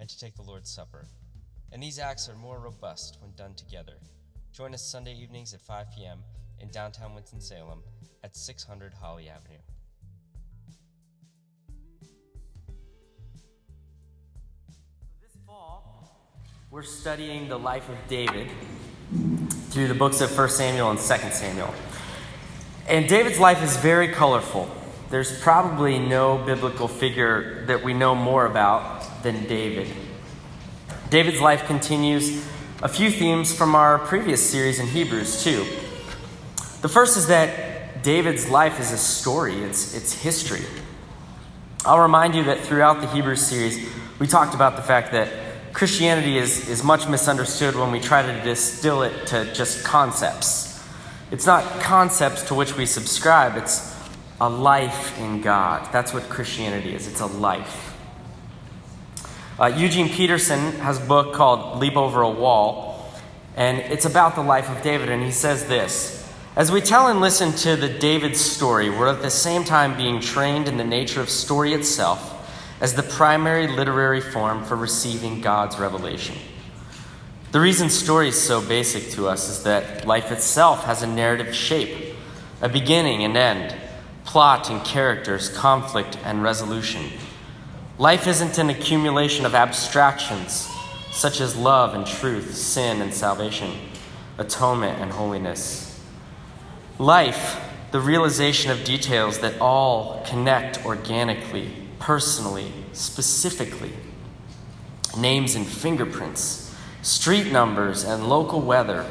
and to take the Lord's Supper. And these acts are more robust when done together. Join us Sunday evenings at 5 p.m. in downtown Winston-Salem at 600 Holly Avenue. This fall, we're studying the life of David through the books of 1 Samuel and 2 Samuel. And David's life is very colorful. There's probably no biblical figure that we know more about than David. David's life continues a few themes from our previous series in Hebrews, too. The first is that David's life is a story, it's, it's history. I'll remind you that throughout the Hebrews series, we talked about the fact that Christianity is, is much misunderstood when we try to distill it to just concepts. It's not concepts to which we subscribe, it's a life in God. That's what Christianity is it's a life. Uh, Eugene Peterson has a book called Leap Over a Wall, and it's about the life of David, and he says this. As we tell and listen to the David story, we're at the same time being trained in the nature of story itself as the primary literary form for receiving God's revelation. The reason story is so basic to us is that life itself has a narrative shape, a beginning and end, plot and characters, conflict and resolution. Life isn't an accumulation of abstractions such as love and truth, sin and salvation, atonement and holiness. Life, the realization of details that all connect organically, personally, specifically. Names and fingerprints, street numbers and local weather,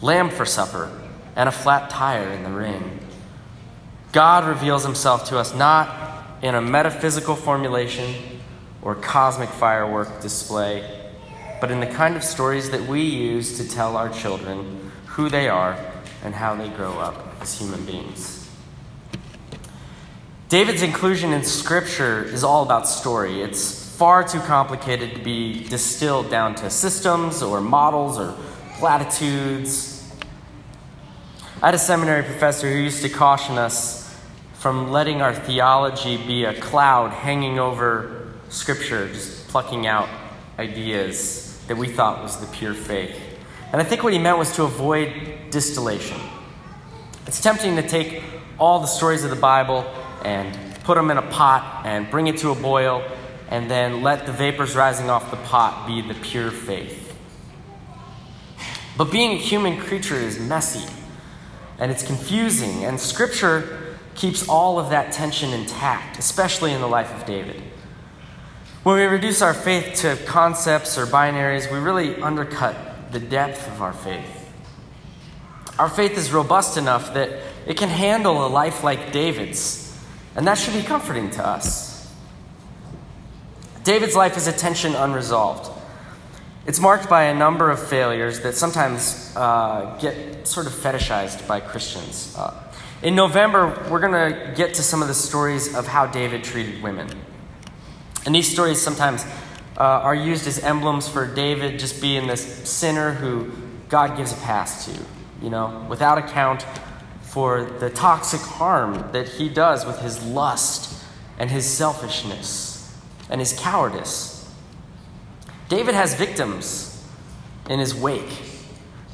lamb for supper, and a flat tire in the rain. God reveals himself to us not in a metaphysical formulation or cosmic firework display, but in the kind of stories that we use to tell our children who they are and how they grow up as human beings. David's inclusion in Scripture is all about story. It's far too complicated to be distilled down to systems or models or platitudes. I had a seminary professor who used to caution us from letting our theology be a cloud hanging over Scripture, just plucking out ideas that we thought was the pure faith. And I think what he meant was to avoid distillation. It's tempting to take all the stories of the Bible and put them in a pot and bring it to a boil and then let the vapors rising off the pot be the pure faith. But being a human creature is messy and it's confusing, and Scripture keeps all of that tension intact, especially in the life of David. When we reduce our faith to concepts or binaries, we really undercut the depth of our faith. Our faith is robust enough that it can handle a life like David's, and that should be comforting to us. David's life is a tension unresolved. It's marked by a number of failures that sometimes uh, get sort of fetishized by Christians. Uh, in November, we're going to get to some of the stories of how David treated women. And these stories sometimes uh, are used as emblems for David just being this sinner who God gives a pass to you know, without account for the toxic harm that he does with his lust and his selfishness and his cowardice. David has victims in his wake,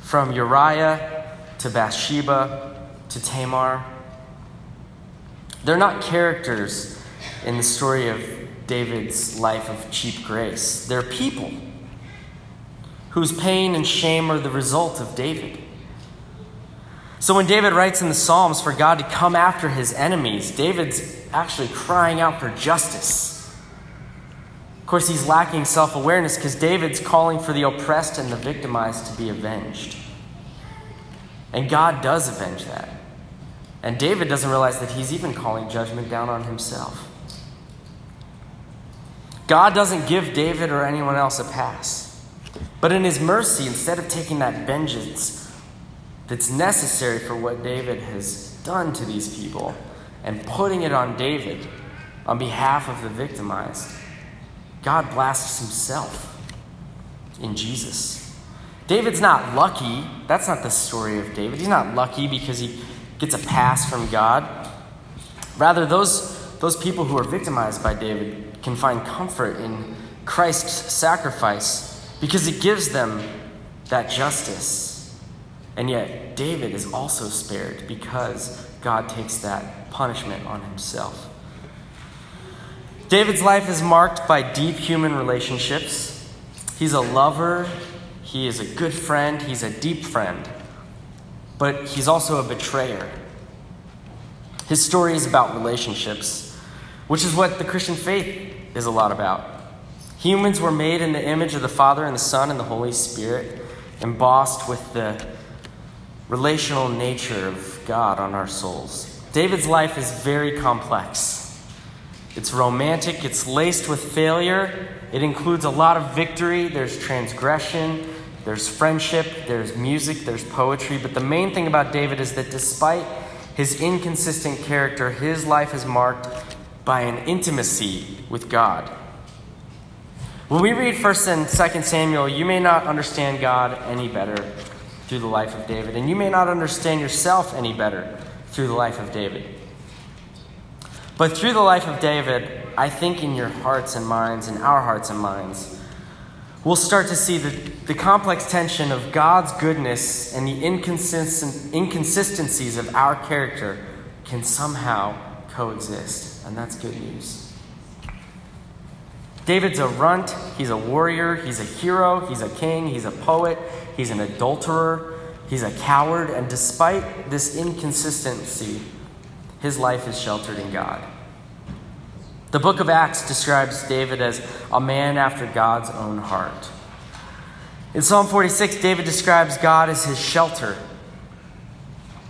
from Uriah to Bathsheba to Tamar. They're not characters in the story of David's life of cheap grace, they're people whose pain and shame are the result of David. So when David writes in the Psalms for God to come after his enemies, David's actually crying out for justice. Of course, he's lacking self awareness because David's calling for the oppressed and the victimized to be avenged. And God does avenge that. And David doesn't realize that he's even calling judgment down on himself. God doesn't give David or anyone else a pass. But in his mercy, instead of taking that vengeance that's necessary for what David has done to these people and putting it on David on behalf of the victimized, God blasts himself in Jesus. David's not lucky. That's not the story of David. He's not lucky because he gets a pass from God. Rather, those, those people who are victimized by David can find comfort in Christ's sacrifice because it gives them that justice. And yet, David is also spared because God takes that punishment on himself. David's life is marked by deep human relationships. He's a lover, he is a good friend, he's a deep friend, but he's also a betrayer. His story is about relationships, which is what the Christian faith is a lot about. Humans were made in the image of the Father and the Son and the Holy Spirit, embossed with the relational nature of God on our souls. David's life is very complex. It's romantic, it's laced with failure, it includes a lot of victory, there's transgression, there's friendship, there's music, there's poetry. But the main thing about David is that despite his inconsistent character, his life is marked by an intimacy with God. When we read 1st and 2nd Samuel, you may not understand God any better through the life of David, and you may not understand yourself any better through the life of David. But through the life of David, I think in your hearts and minds, in our hearts and minds, we'll start to see the, the complex tension of God's goodness and the inconsistent, inconsistencies of our character can somehow coexist. And that's good news. David's a runt, he's a warrior, he's a hero, he's a king, he's a poet, he's an adulterer, he's a coward, and despite this inconsistency, his life is sheltered in God. The book of Acts describes David as a man after God's own heart. In Psalm 46, David describes God as his shelter.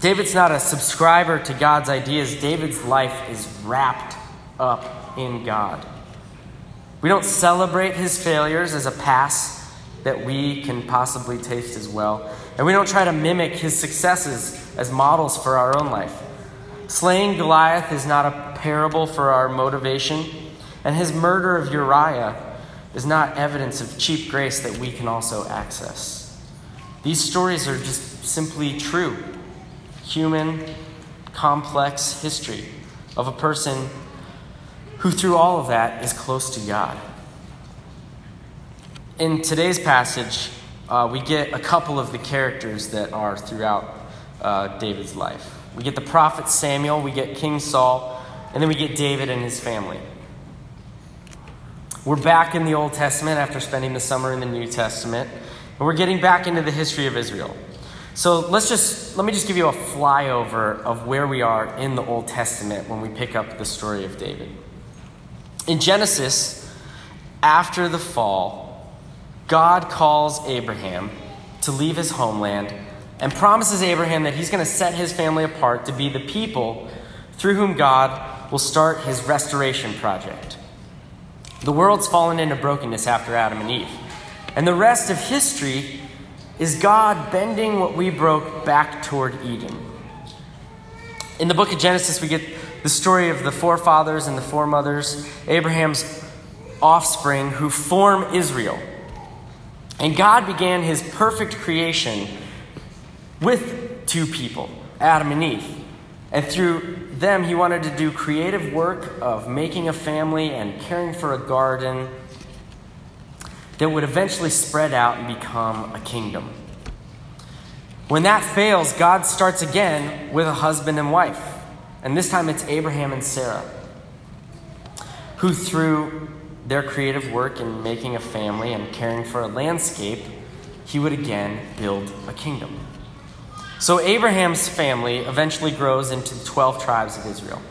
David's not a subscriber to God's ideas, David's life is wrapped up in God. We don't celebrate his failures as a pass that we can possibly taste as well, and we don't try to mimic his successes as models for our own life. Slaying Goliath is not a parable for our motivation, and his murder of Uriah is not evidence of cheap grace that we can also access. These stories are just simply true, human, complex history of a person who, through all of that, is close to God. In today's passage, uh, we get a couple of the characters that are throughout uh, David's life. We get the prophet Samuel, we get King Saul, and then we get David and his family. We're back in the Old Testament after spending the summer in the New Testament, and we're getting back into the history of Israel. So let's just let me just give you a flyover of where we are in the Old Testament when we pick up the story of David. In Genesis, after the fall, God calls Abraham to leave his homeland and promises Abraham that he's going to set his family apart to be the people through whom God will start his restoration project. The world's fallen into brokenness after Adam and Eve. And the rest of history is God bending what we broke back toward Eden. In the book of Genesis, we get the story of the forefathers and the foremothers, Abraham's offspring, who form Israel. And God began his perfect creation with two people, Adam and Eve. And through them, he wanted to do creative work of making a family and caring for a garden that would eventually spread out and become a kingdom. When that fails, God starts again with a husband and wife. And this time it's Abraham and Sarah, who, through their creative work in making a family and caring for a landscape, he would again build a kingdom. So Abraham's family eventually grows into the 12 tribes of Israel.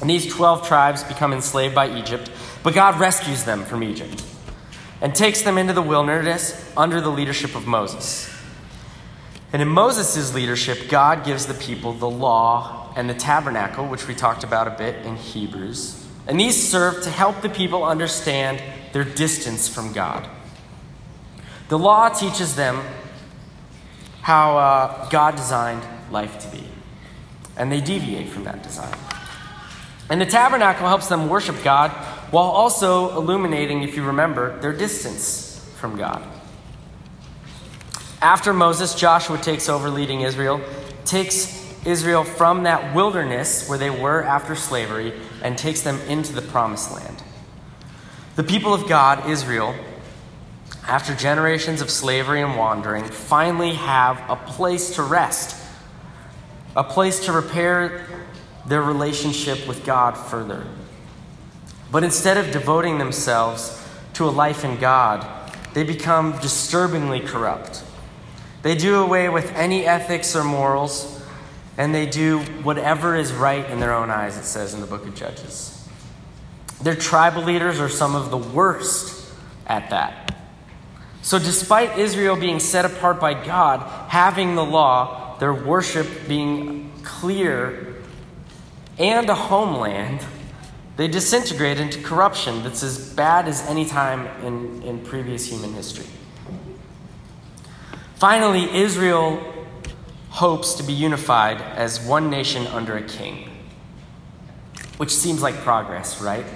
And these 12 tribes become enslaved by Egypt, but God rescues them from Egypt and takes them into the wilderness under the leadership of Moses. And in Moses' leadership, God gives the people the law and the tabernacle, which we talked about a bit in Hebrews. And these serve to help the people understand their distance from God. The law teaches them how uh, God designed life to be, and they deviate from that design. And the tabernacle helps them worship God while also illuminating, if you remember, their distance from God. After Moses, Joshua takes over leading Israel, takes Israel from that wilderness where they were after slavery, and takes them into the promised land. The people of God, Israel, after generations of slavery and wandering, finally have a place to rest, a place to repair their relationship with God further. But instead of devoting themselves to a life in God, they become disturbingly corrupt. They do away with any ethics or morals, and they do whatever is right in their own eyes, it says in the book of Judges. Their tribal leaders are some of the worst at that. So, despite Israel being set apart by God, having the law, their worship being clear, and a homeland, they disintegrate into corruption that's as bad as any time in, in previous human history. Finally, Israel hopes to be unified as one nation under a king, which seems like progress, right?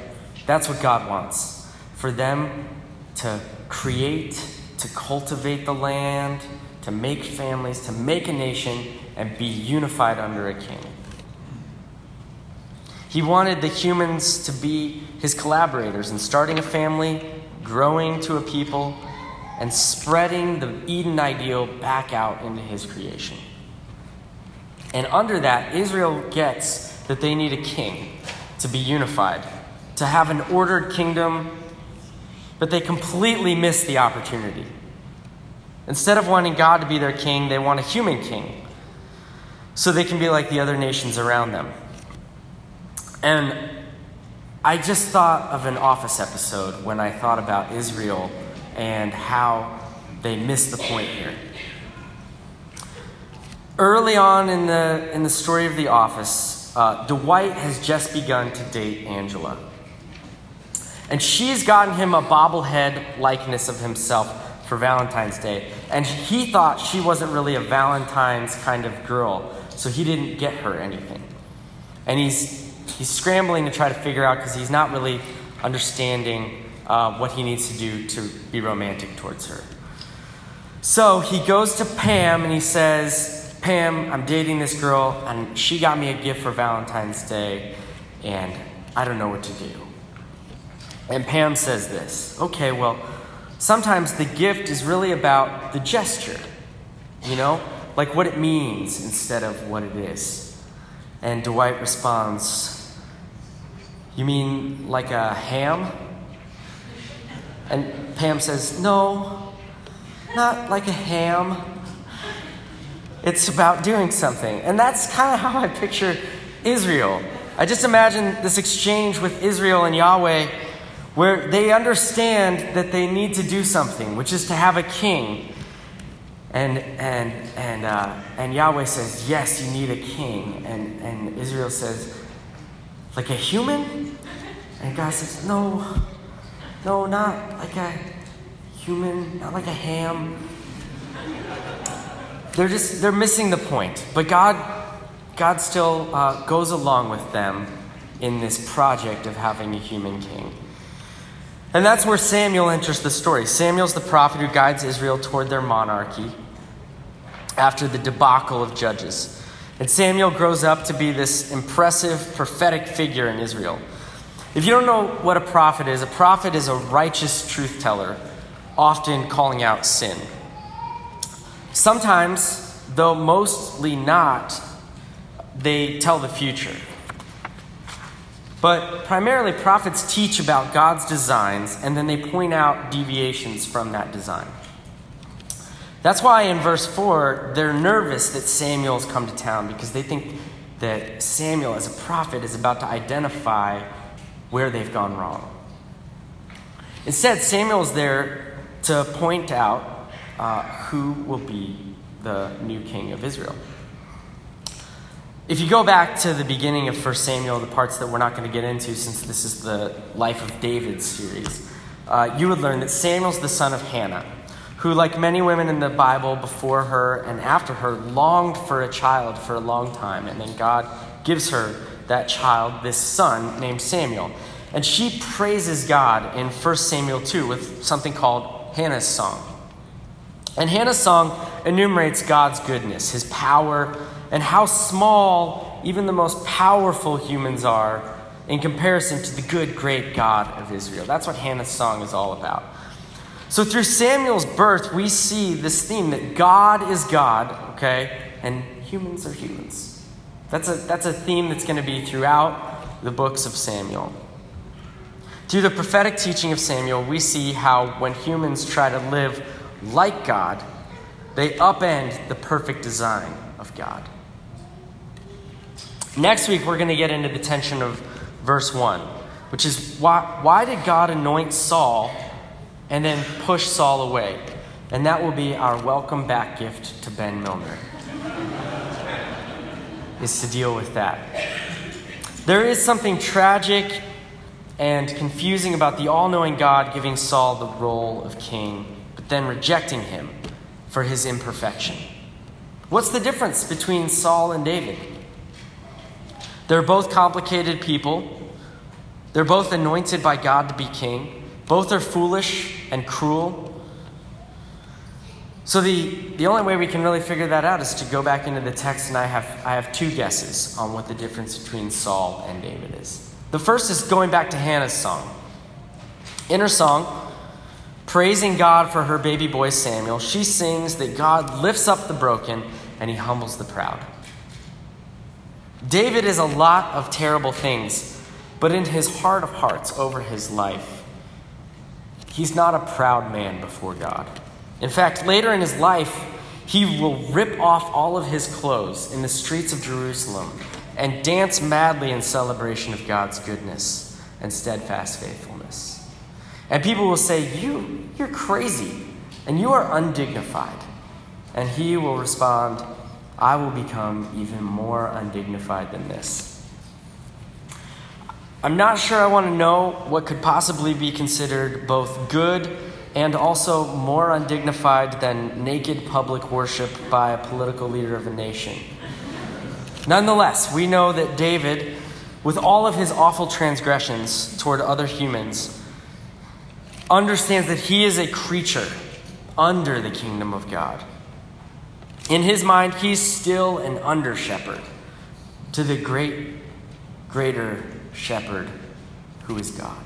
That's what God wants for them to create, to cultivate the land, to make families, to make a nation, and be unified under a king. He wanted the humans to be his collaborators in starting a family, growing to a people, and spreading the Eden ideal back out into his creation. And under that, Israel gets that they need a king to be unified, to have an ordered kingdom, but they completely miss the opportunity. Instead of wanting God to be their king, they want a human king so they can be like the other nations around them. And I just thought of an office episode when I thought about Israel and how they missed the point here. Early on in the, in the story of The Office, uh, Dwight has just begun to date Angela. And she's gotten him a bobblehead likeness of himself for Valentine's Day. And he thought she wasn't really a Valentine's kind of girl, so he didn't get her anything. And he's he's scrambling to try to figure out because he's not really understanding uh, what he needs to do to be romantic towards her. So he goes to Pam and he says, Pam, I'm dating this girl, and she got me a gift for Valentine's Day, and I don't know what to do. And Pam says this Okay, well, sometimes the gift is really about the gesture, you know, like what it means instead of what it is. And Dwight responds, you mean like a ham? And Pam says, No, not like a ham. It's about doing something. And that's kind of how I picture Israel. I just imagine this exchange with Israel and Yahweh where they understand that they need to do something, which is to have a king. And, and, and, uh, and Yahweh says, Yes, you need a king. And, and Israel says, like a human? And God says, No, no, not like a human, not like a ham. They're just, they're missing the point. But God, God still uh, goes along with them in this project of having a human king. And that's where Samuel enters the story. Samuel's the prophet who guides Israel toward their monarchy after the debacle of Judges. And Samuel grows up to be this impressive prophetic figure in Israel. If you don't know what a prophet is, a prophet is a righteous truth teller, often calling out sin. Sometimes, though mostly not, they tell the future. But primarily, prophets teach about God's designs and then they point out deviations from that design. That's why in verse 4, they're nervous that Samuel's come to town because they think that Samuel, as a prophet, is about to identify where they've gone wrong. Instead, Samuel's there to point out uh, who will be the new king of Israel. If you go back to the beginning of 1 Samuel, the parts that we're not going to get into since this is the Life of David series, uh, you would learn that Samuel's the son of Hannah who, like many women in the Bible before her and after her, longed for a child for a long time. And then God gives her that child, this son named Samuel. And she praises God in 1 Samuel 2 with something called Hannah's Song. And Hannah's song enumerates God's goodness, his power, and how small even the most powerful humans are in comparison to the good, great God of Israel. That's what Hannah's song is all about. So, through Samuel's birth, we see this theme that God is God, okay, and humans are humans. That's a, that's a theme that's going to be throughout the books of Samuel. Through the prophetic teaching of Samuel, we see how when humans try to live like God, they upend the perfect design of God. Next week, we're going to get into the tension of verse 1, which is why, why did God anoint Saul and then push Saul away? And that will be our welcome back gift to Ben Milner, is to deal with that. There is something tragic and confusing about the all knowing God giving Saul the role of king, but then rejecting him for his imperfection. What's the difference between Saul and David? They're both complicated people. They're both anointed by God to be king. Both are foolish and cruel. So the, the only way we can really figure that out is to go back into the text, and I have, I have two guesses on what the difference between Saul and David is. The first is going back to Hannah's song. In her song, praising God for her baby boy Samuel, she sings that God lifts up the broken and he humbles the proud. David is a lot of terrible things, but in his heart of hearts over his life, he's not a proud man before God. In fact, later in his life, he will rip off all of his clothes in the streets of Jerusalem and dance madly in celebration of God's goodness and steadfast faithfulness. And people will say, You, you're crazy, and you are undignified. And he will respond, I will become even more undignified than this. I'm not sure I want to know what could possibly be considered both good and also more undignified than naked public worship by a political leader of a nation. Nonetheless, we know that David, with all of his awful transgressions toward other humans, understands that he is a creature under the kingdom of God. In his mind, he's still an under shepherd to the great, greater shepherd who is God.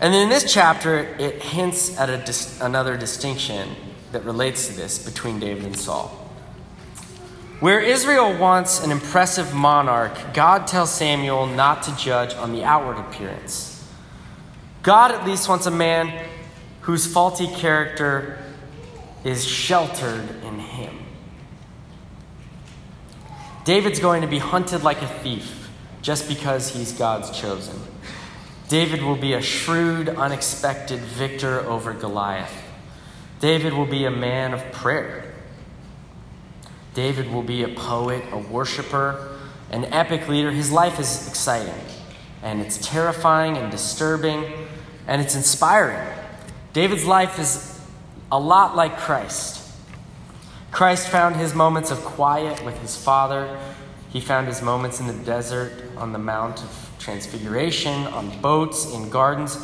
And then in this chapter, it hints at dis- another distinction that relates to this between David and Saul. Where Israel wants an impressive monarch, God tells Samuel not to judge on the outward appearance. God at least wants a man whose faulty character is sheltered in him. David's going to be hunted like a thief just because he's God's chosen. David will be a shrewd, unexpected victor over Goliath. David will be a man of prayer. David will be a poet, a worshiper, an epic leader. His life is exciting, and it's terrifying and disturbing, and it's inspiring. David's life is a lot like Christ. Christ found his moments of quiet with his Father. He found his moments in the desert, on the Mount of Transfiguration, on boats, in gardens.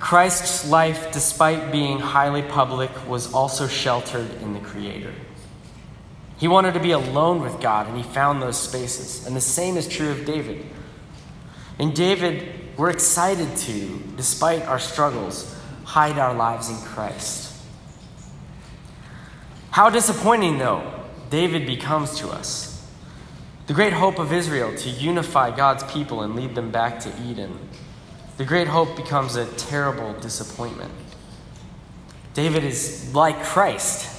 Christ's life, despite being highly public, was also sheltered in the Creator. He wanted to be alone with God, and he found those spaces. And the same is true of David. In David, we're excited to, despite our struggles, hide our lives in Christ. How disappointing, though, David becomes to us. The great hope of Israel to unify God's people and lead them back to Eden. The great hope becomes a terrible disappointment. David is like Christ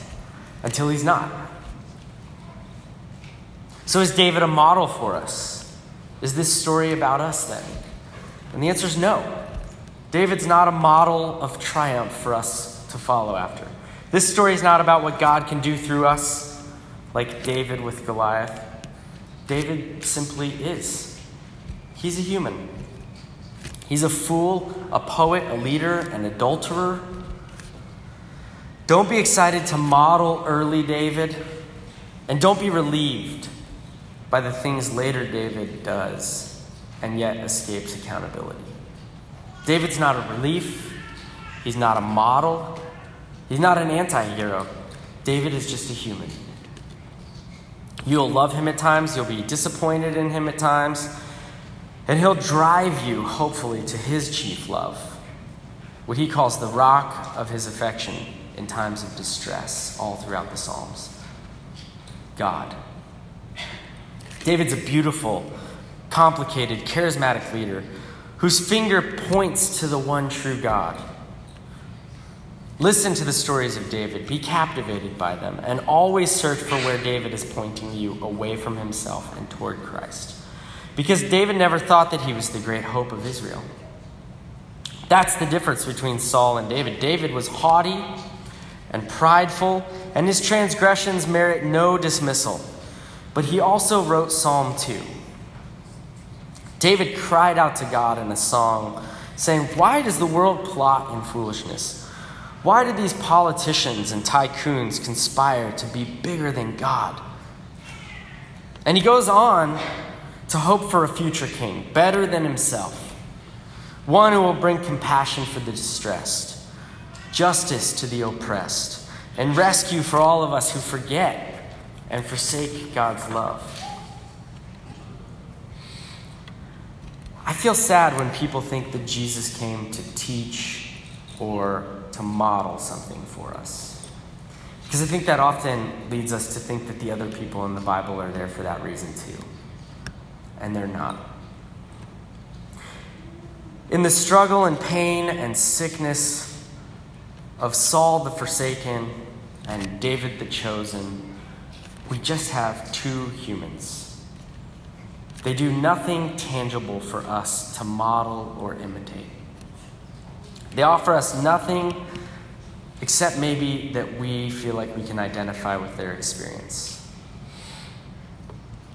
until he's not. So, is David a model for us? Is this story about us then? And the answer is no. David's not a model of triumph for us to follow after. This story is not about what God can do through us, like David with Goliath. David simply is. He's a human. He's a fool, a poet, a leader, an adulterer. Don't be excited to model early David, and don't be relieved by the things later David does and yet escapes accountability. David's not a relief, he's not a model, he's not an anti hero. David is just a human. You'll love him at times, you'll be disappointed in him at times, and he'll drive you, hopefully, to his chief love, what he calls the rock of his affection in times of distress, all throughout the Psalms God. David's a beautiful, complicated, charismatic leader whose finger points to the one true God. Listen to the stories of David, be captivated by them, and always search for where David is pointing you away from himself and toward Christ. Because David never thought that he was the great hope of Israel. That's the difference between Saul and David. David was haughty and prideful, and his transgressions merit no dismissal. But he also wrote Psalm 2. David cried out to God in a song, saying, Why does the world plot in foolishness? Why do these politicians and tycoons conspire to be bigger than God? And he goes on to hope for a future king, better than himself, one who will bring compassion for the distressed, justice to the oppressed, and rescue for all of us who forget and forsake God's love. I feel sad when people think that Jesus came to teach or to model something for us. Because I think that often leads us to think that the other people in the Bible are there for that reason too. And they're not. In the struggle and pain and sickness of Saul the forsaken and David the chosen, we just have two humans. They do nothing tangible for us to model or imitate. They offer us nothing except maybe that we feel like we can identify with their experience.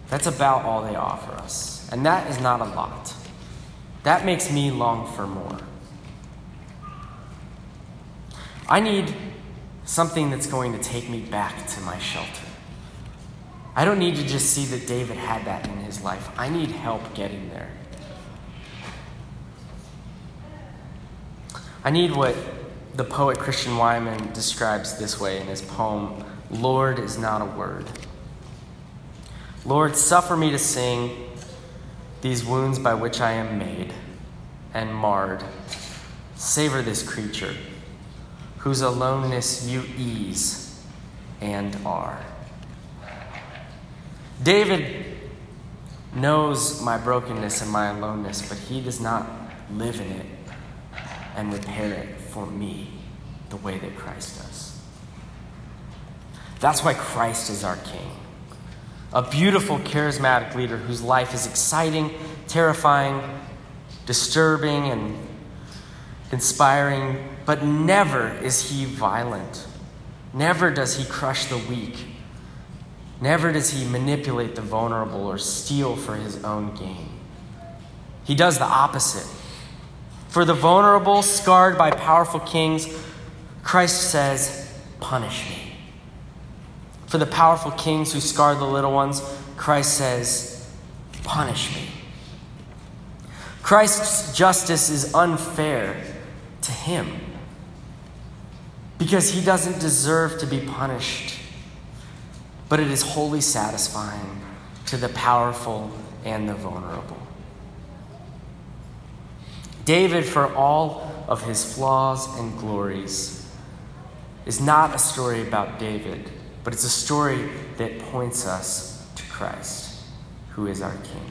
That's about all they offer us. And that is not a lot. That makes me long for more. I need something that's going to take me back to my shelter. I don't need to just see that David had that in his life. I need help getting there. I need what the poet Christian Wiman describes this way in his poem, Lord is not a word. Lord, suffer me to sing these wounds by which I am made and marred. Savor this creature, whose aloneness you ease and are. David knows my brokenness and my aloneness, but he does not live in it and repair it for me the way that Christ does. That's why Christ is our King. A beautiful, charismatic leader whose life is exciting, terrifying, disturbing, and inspiring, but never is he violent. Never does he crush the weak. Never does he manipulate the vulnerable or steal for his own gain. He does the opposite. For the vulnerable, scarred by powerful kings, Christ says, Punish me. For the powerful kings who scar the little ones, Christ says, Punish me. Christ's justice is unfair to him because he doesn't deserve to be punished, but it is wholly satisfying to the powerful and the vulnerable. David, for all of his flaws and glories, is not a story about David, but it's a story that points us to Christ, who is our King.